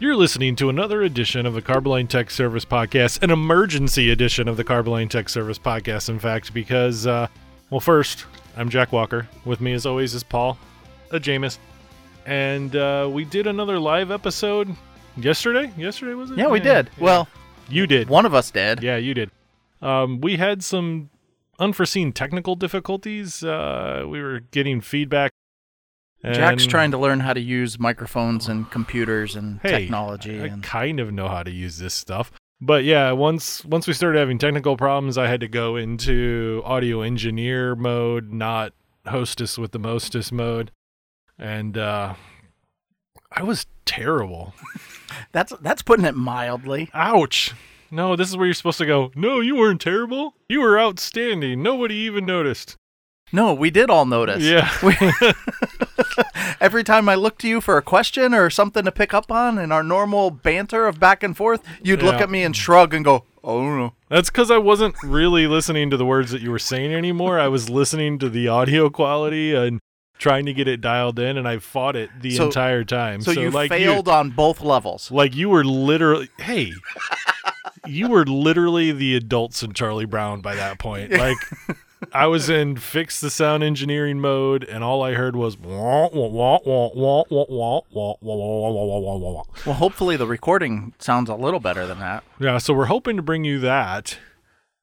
You're listening to another edition of the Carboline Tech Service Podcast, an emergency edition of the Carboline Tech Service Podcast, in fact, because, uh, well, first, I'm Jack Walker. With me, as always, is Paul, a Jameis. And uh, we did another live episode yesterday. Yesterday, was it? Yeah, we did. Well, you did. one of us did. Yeah, you did. Um, we had some unforeseen technical difficulties. Uh, we were getting feedback. Jack's trying to learn how to use microphones and computers and hey, technology. I and kind of know how to use this stuff. But yeah, once once we started having technical problems, I had to go into audio engineer mode, not hostess with the mostess mode. And uh I was terrible. that's that's putting it mildly. Ouch. No, this is where you're supposed to go. No, you weren't terrible. You were outstanding. Nobody even noticed. No, we did all notice. Yeah. We- Every time I looked to you for a question or something to pick up on in our normal banter of back and forth, you'd look at me and shrug and go, "Oh no." That's because I wasn't really listening to the words that you were saying anymore. I was listening to the audio quality and trying to get it dialed in, and I fought it the So- entire time. So, you like failed on both levels. Like you were literally, hey, you were literally the adults in Charlie Brown by that point. Like I was in fix the sound engineering mode, and all I heard was well. Hopefully, the recording sounds a little better than that. Yeah, so we're hoping to bring you that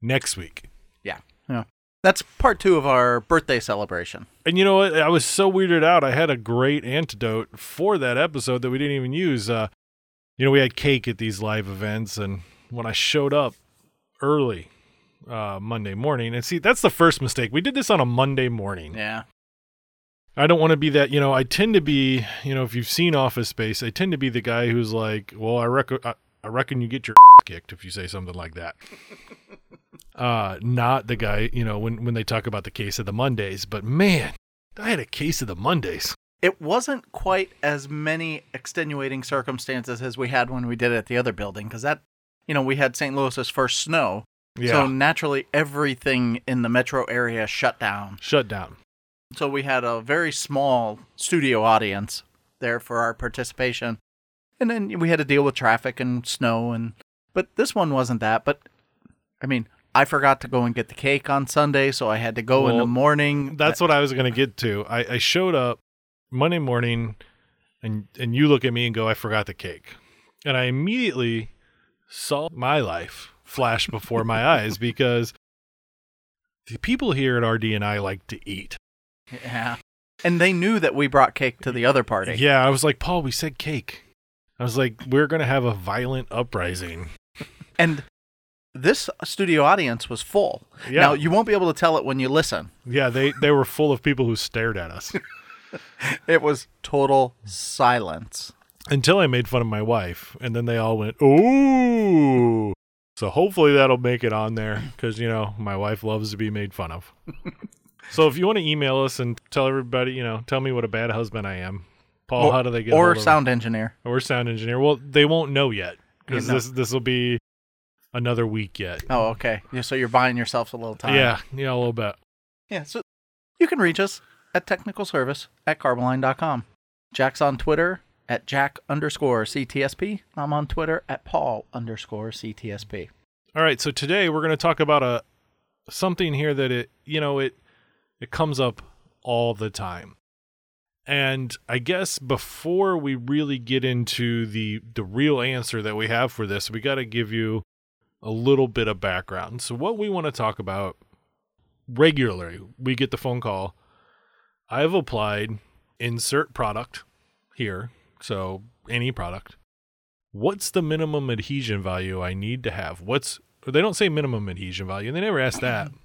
next week. Yeah, yeah. That's part two of our birthday celebration. And you know what? I was so weirded out. I had a great antidote for that episode that we didn't even use. Uh, you know, we had cake at these live events, and when I showed up early uh, Monday morning, and see, that's the first mistake. We did this on a Monday morning. Yeah. I don't want to be that. You know, I tend to be. You know, if you've seen Office Space, I tend to be the guy who's like, "Well, I reckon, I, I reckon you get your kicked if you say something like that." uh, not the guy. You know, when when they talk about the case of the Mondays, but man, I had a case of the Mondays. It wasn't quite as many extenuating circumstances as we had when we did it at the other building because that, you know, we had St. Louis's first snow. Yeah, So naturally, everything in the metro area shut down. shut down. So we had a very small studio audience there for our participation. And then we had to deal with traffic and snow and but this one wasn't that, but I mean, I forgot to go and get the cake on Sunday, so I had to go in the morning. That's what I was gonna get to. I, I showed up Monday morning, and and you look at me and go, "I forgot the cake," and I immediately saw my life flash before my eyes because the people here at RD and I like to eat. Yeah. And they knew that we brought cake to the other party. Yeah, I was like, Paul, we said cake. I was like, we're gonna have a violent uprising. And this studio audience was full. Yeah. Now, you won't be able to tell it when you listen. Yeah, they they were full of people who stared at us It was total silence. until I made fun of my wife, and then they all went, "Ooh." So hopefully that'll make it on there because you know my wife loves to be made fun of. so if you want to email us and tell everybody, you know, tell me what a bad husband I am, Paul, or how do they get or sound engineer. or sound engineer? Well, they won't know yet because You know. this this will be another week yet. Oh, okay. Yeah, so you're buying yourself a little time. Yeah, yeah, a little bit. Yeah, so you can reach us at technical service at carboline.com. Jack's on Twitter at Jack underscore CTSP. I'm on Twitter at Paul underscore CTSP. All right, so today we're going to talk about a something here that it you know it it comes up all the time. And I guess before we really get into the the real answer that we have for this, we got to give you a little bit of background. So what we want to talk about regularly, we get the phone call. I've applied insert product here, so any product. What's the minimum adhesion value I need to have? What's they don't say minimum adhesion value. They never ask that.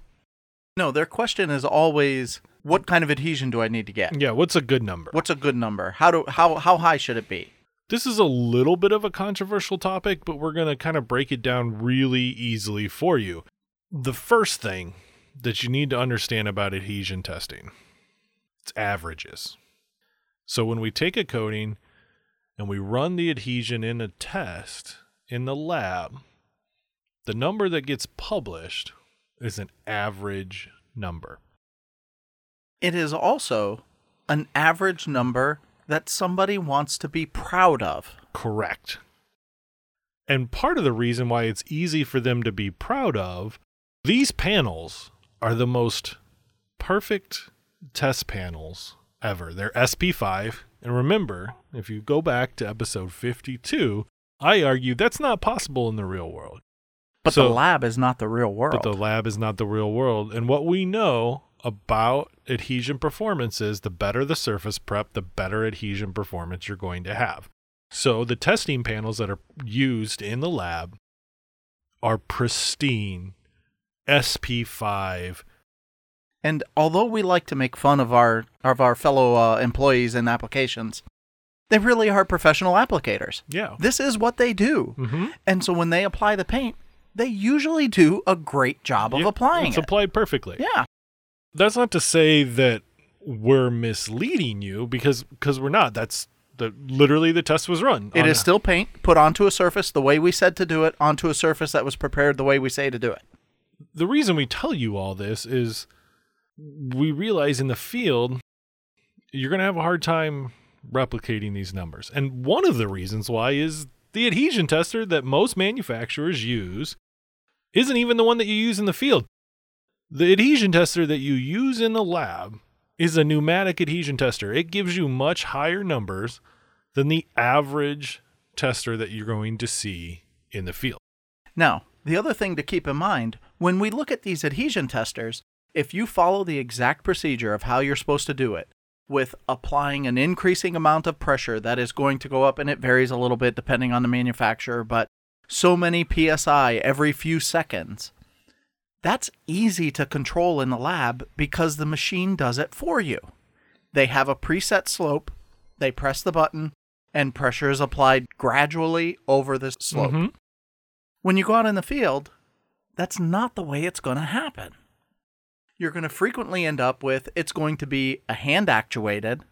No, their question is always what kind of adhesion do I need to get? Yeah, what's a good number? What's a good number? How do how how high should it be? This is a little bit of a controversial topic, but we're going to kind of break it down really easily for you. The first thing that you need to understand about adhesion testing it's averages. So when we take a coating and we run the adhesion in a test in the lab, the number that gets published is an average number. It is also an average number that somebody wants to be proud of. correct. And part of the reason why it's easy for them to be proud of, these panels are the most perfect test panels ever. They're SP5. And remember, if you go back to episode 52, I argue that's not possible in the real world. But So- the lab is not the real world. But the lab is not the real world. And what we know about adhesion performance is the better the surface prep, the better adhesion performance you're going to have. So the testing panels that are used in the lab are pristine SP5. And although we like to make fun of our of our fellow uh, employees and applications, they really are professional applicators. Yeah. This is what they do. Mm-hmm. And so when they apply the paint, they usually do a great job of applying it's it. applied perfectly. yeah. That's not to say that we're misleading you because because we're not. That's the literally the test was run. It is a- still paint put onto a surface the way we said to do it, onto a surface that was prepared the way we say to do it. the reason we tell you all this is we realize in the field you're going to have a hard time replicating these numbers. And one of the reasons why is the adhesion tester that most manufacturers use isn't even the one that you use in the field. The adhesion tester that you use in the lab is a pneumatic adhesion tester. It gives you much higher numbers than the average tester that you're going to see in the field. Now, the other thing to keep in mind when we look at these adhesion testers, if you follow the exact procedure of how you're supposed to do it, with applying an increasing amount of pressure that is going to go up, and it varies a little bit depending on the manufacturer, but so many psi every few seconds, that's easy to control in the lab because the machine does it for you. They have a preset slope, they press the button, and pressure is applied gradually over the slope Mhm. when you go out in the field, that's not the way it's going to happen. You're going to frequently end up with it's going to be a hand actuated.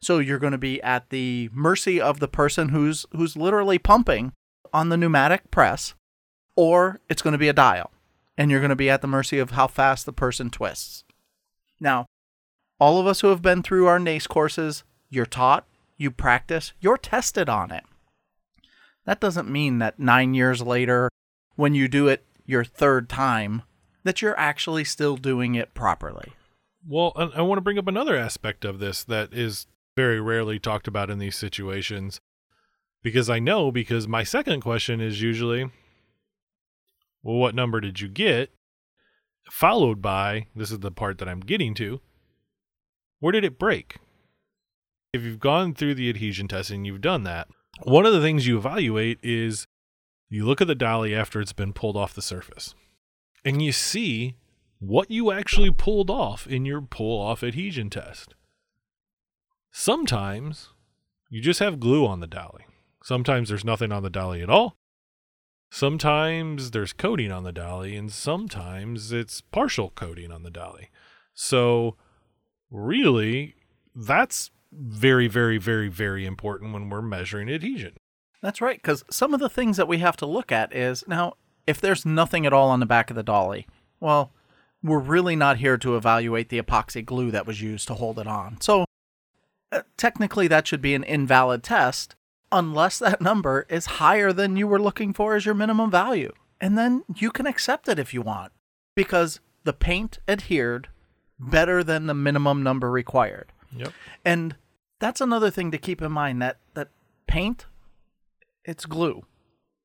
So you're going to be at the mercy of the person who's who's literally pumping on the pneumatic press or it's going to be a dial and you're going to be at the mercy of how fast the person twists. Now, all of us who have been through our NACE courses, you're taught, you practice, you're tested on it. That doesn't mean that nine years later, when you do it your third time, that you're actually still doing it properly. Well, I, want to bring up another aspect of this that is very rarely talked about in these situations because I know because my second question is usually, well, what number did you get? Followed by, this is the part that I'm getting to, where did it break? If you've gone through the adhesion testing, you've done that. One of the things you evaluate is you look at the dolly after it's been pulled off the surface and you see what you actually pulled off in your pull off adhesion test. Sometimes you just have glue on the dolly. Sometimes there's nothing on the dolly at all. Sometimes there's coating on the dolly, and sometimes it's partial coating on the dolly. So, really, that's very, very, very, very important when we're measuring adhesion. That's right, because some of the things that we have to look at is now, if there's nothing at all on the back of the dolly, well, we're really not here to evaluate the epoxy glue that was used to hold it on. So, uh, technically, that should be an invalid test unless that number is higher than you were looking for as your minimum value. And then you can accept it if you want because the paint adhered better than the minimum number required. Yep. And that's another thing to keep in mind that that paint it's glue.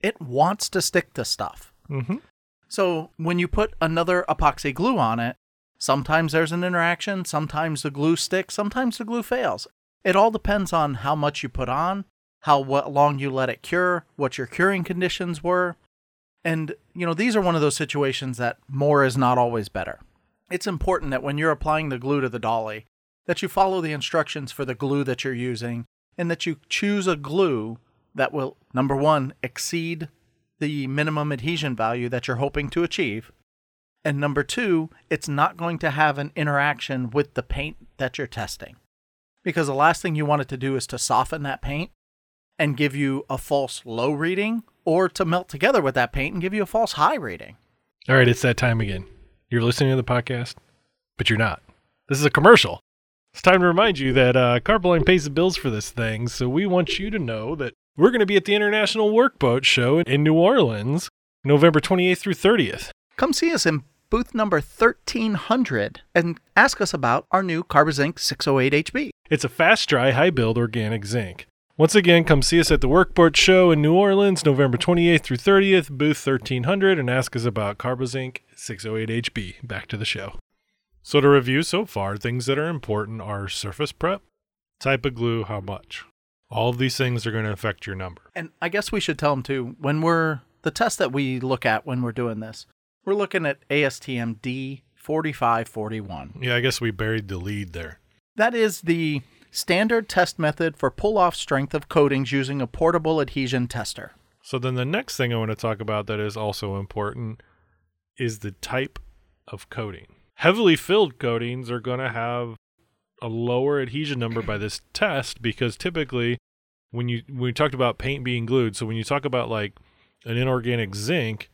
It wants to stick to stuff. Mm-hmm. So when you put another epoxy glue on it, sometimes there's an interaction, sometimes the glue sticks, sometimes the glue fails. It all depends on how much you put on, how what long you let it cure, what your curing conditions were. And you know, these are one of those situations that more is not always better. It's important that when you're applying the glue to the dolly, that you follow the instructions for the glue that you're using and that you choose a glue that will number 1 exceed the minimum adhesion value that you're hoping to achieve. And number 2, it's not going to have an interaction with the paint that you're testing. Because the last thing you want it to do is to soften that paint and give you a false low reading or to melt together with that paint and give you a false high reading. All right, it's that time again. You're listening to the podcast, but you're not. This is a commercial. It's time to remind you that uh, Carboline pays the bills for this thing, so we want you to know that we're going to be at the International Workboat Show in New Orleans, November 28th through 30th. Come see us in booth number 1300 and ask us about our new Carbozinc 608HB. It's a fast dry, high build organic zinc. Once again, come see us at the Workboat Show in New Orleans, November 28th through 30th, booth 1300, and ask us about Carbozinc 608HB. Back to the show. So, to review so far, things that are important are surface prep, type of glue, how much. All of these things are going to affect your number. And I guess we should tell them too when we're the test that we look at when we're doing this, we're looking at ASTM D4541. Yeah, I guess we buried the lead there. That is the standard test method for pull off strength of coatings using a portable adhesion tester. So, then the next thing I want to talk about that is also important is the type of coating. Heavily filled coatings are going to have a lower adhesion number by this test because typically when you when we talked about paint being glued, so when you talk about like an inorganic zinc,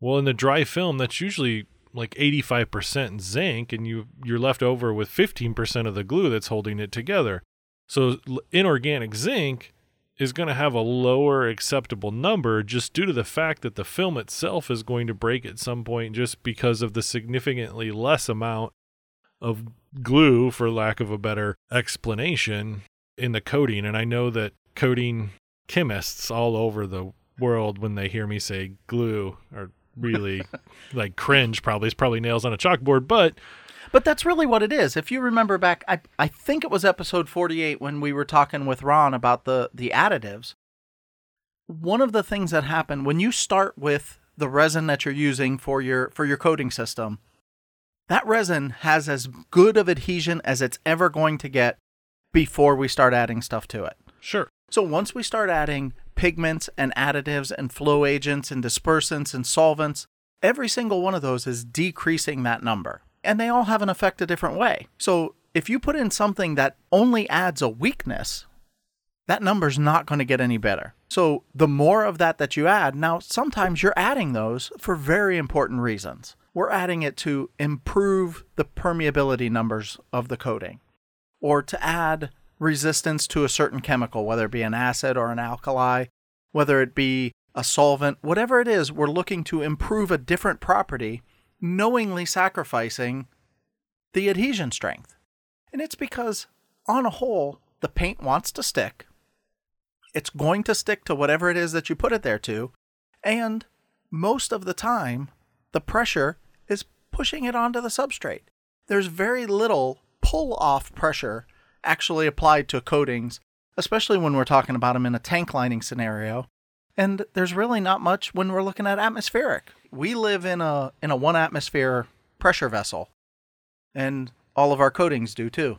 well in the dry film that's usually like 85% zinc and you you're left over with 15% of the glue that's holding it together. So inorganic zinc is going to have a lower acceptable number just due to the fact that the film itself is going to break at some point just because of the significantly less amount of glue for lack of a better explanation in the coating and I know that coating chemists all over the world when they hear me say glue are really like cringe probably it's probably nails on a chalkboard but But that's really what it is. If you remember back, I, I think it was episode 48 when we were talking with Ron about the, the additives. One of the things that happen when you start with the resin that you're using for your for your coating system, that resin has as good of adhesion as it's ever going to get before we start adding stuff to it. sure So once we start adding pigments and additives and flow agents and dispersants and solvents, every single one of those is decreasing that number. And they all have an effect a different way. So if you put in something that only adds a weakness, that number's not going to get any better. So the more of that that you add, now sometimes you're adding those for very important reasons. We're adding it to improve the permeability numbers of the coating or to add resistance to a certain chemical, whether it be an acid or an alkali, whether it be a solvent, whatever it is, we're looking to improve a different property, knowingly sacrificing the adhesion strength. And it's because, on a whole, the paint wants to stick. It's going to stick to whatever it is that you put it there to. And most of the time, the pressure is pushing it onto the substrate. There's very little pull off pressure actually applied to coatings, especially when we're talking about them in a tank lining scenario. And there's really not much when we're looking at atmospheric. We live in a in a one atmosphere pressure vessel. And all of our coatings do too.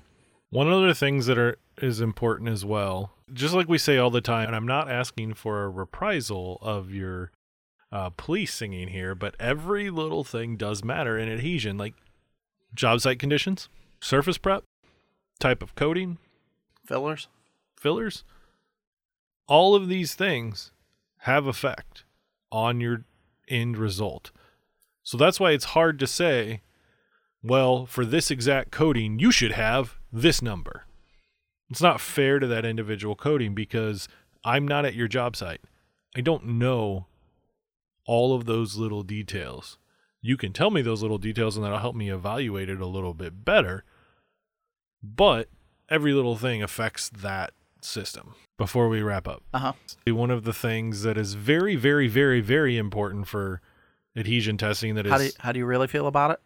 One of the things that are is important as well, just like we say all the time, and I'm not asking for a reprisal of your uh, police singing here, but every little thing does matter in adhesion, like job site conditions, surface prep, type of coating, Fillers? fillers. All of these things have effect on your end result. So that's why it's hard to say, well, for this exact coating, you should have this number. It's not fair to that individual coating because I'm not at your job site. I don't know all of those little details. You can tell me those little details and that'll help me evaluate it a little bit better. But every little thing affects that system. Before we wrap up, Uh huh. one of the things that is very, very, very, very important for adhesion testing that How do, you, is how do you really feel about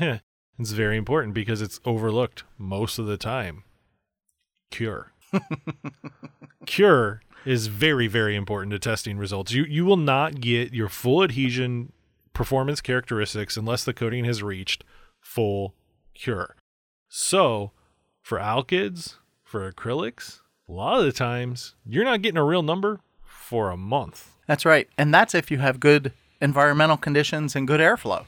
it? it's very important because it's overlooked most of the time. Cure. Cure is very, very important to testing results. You you will not get your full adhesion performance characteristics unless the coating has reached full cure. So, for alkyds, for acrylics, a lot of the times you're not getting a real number for a month. That's right. And that's if you have good environmental conditions and good airflow.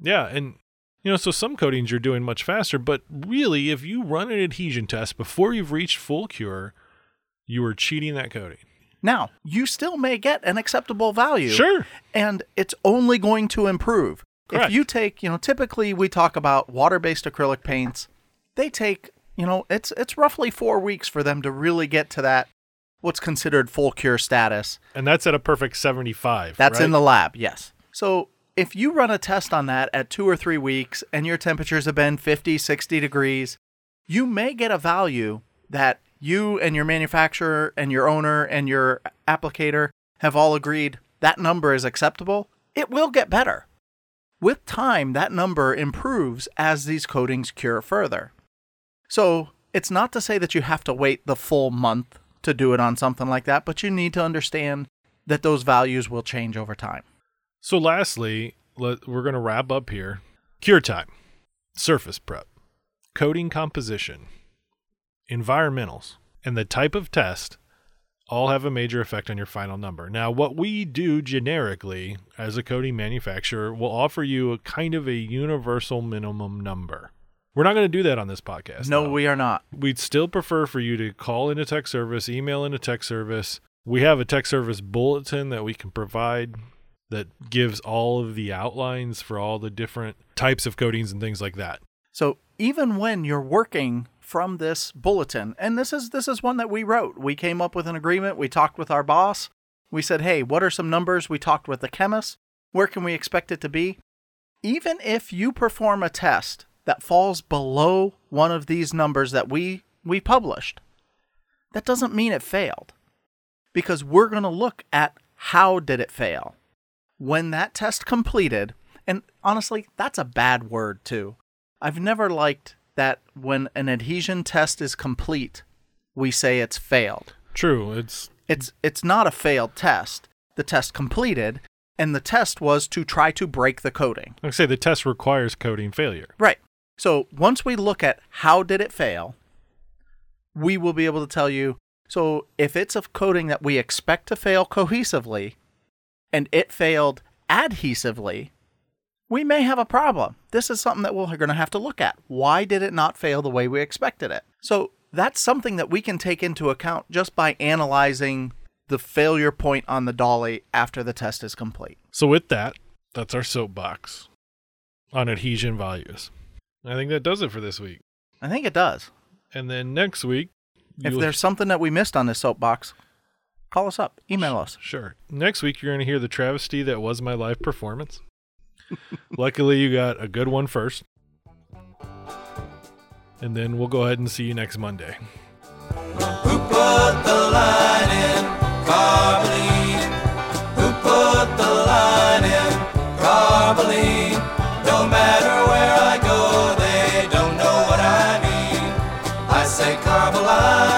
Yeah, and you know, so some coatings you're doing much faster, but really, if you run an adhesion test before you've reached full cure, you are cheating that coating. Now, you still may get an acceptable value. Sure. And it's only going to improve. Correct. If you take, you know, typically we talk about water-based acrylic paints. They take, you know, it's it's roughly 4 weeks for them to really get to that what's considered full cure status. And that's at a perfect 75. That's right? in the lab, yes. So if you run a test on that at two or three weeks and your temperatures have been 50, 60 degrees, you may get a value that you and your manufacturer and your owner and your applicator have all agreed that number is acceptable. It will get better. With time, that number improves as these coatings cure further. So it's not to say that you have to wait the full month to do it on something like that, but you need to understand that those values will change over time. So, lastly, let, we're going to wrap up here. Cure time, surface prep, coating composition, environmentals, and the type of test all have a major effect on your final number. Now, what we do generically as a coating manufacturer will offer you a kind of a universal minimum number. We're not going to do that on this podcast. No, though. we are not. We'd still prefer for you to call into tech service, email into tech service. We have a tech service bulletin that we can provide that gives all of the outlines for all the different types of coatings and things like that. So even when you're working from this bulletin, and this is this is one that we wrote. We came up with an agreement. We talked with our boss. We said, "Hey, what are some numbers?" We talked with the chemist. Where can we expect it to be? Even if you perform a test that falls below one of these numbers that we we published, that doesn't mean it failed. Because we're going to look at how did it fail? When that test completed, and honestly, that's a bad word too. I've never liked that when an adhesion test is complete, we say it's failed. True. It's It's it's not a failed test. The test completed, and the test was to try to break the coating. like I say the test requires coating failure. Right. So once we look at how did it fail, we will be able to tell you. So if it's a coating that we expect to fail cohesively, and it failed adhesively, we may have a problem. This is something that we're going to have to look at. Why did it not fail the way we expected it? So that's something that we can take into account just by analyzing the failure point on the dolly after the test is complete. So with that, that's our soapbox on adhesion values. I think that does it for this week. I think it does. And then next week, If there's something that we missed on this soapbox, call us up, email us. Sure. Next week, you're going to hear the travesty that was my live performance. Luckily, you got a good one first. And then we'll go ahead and see you next Monday. Who put the line in Carboline? Who put the line in Carboline? No matter where I go, they don't know what I mean. I say Carboline.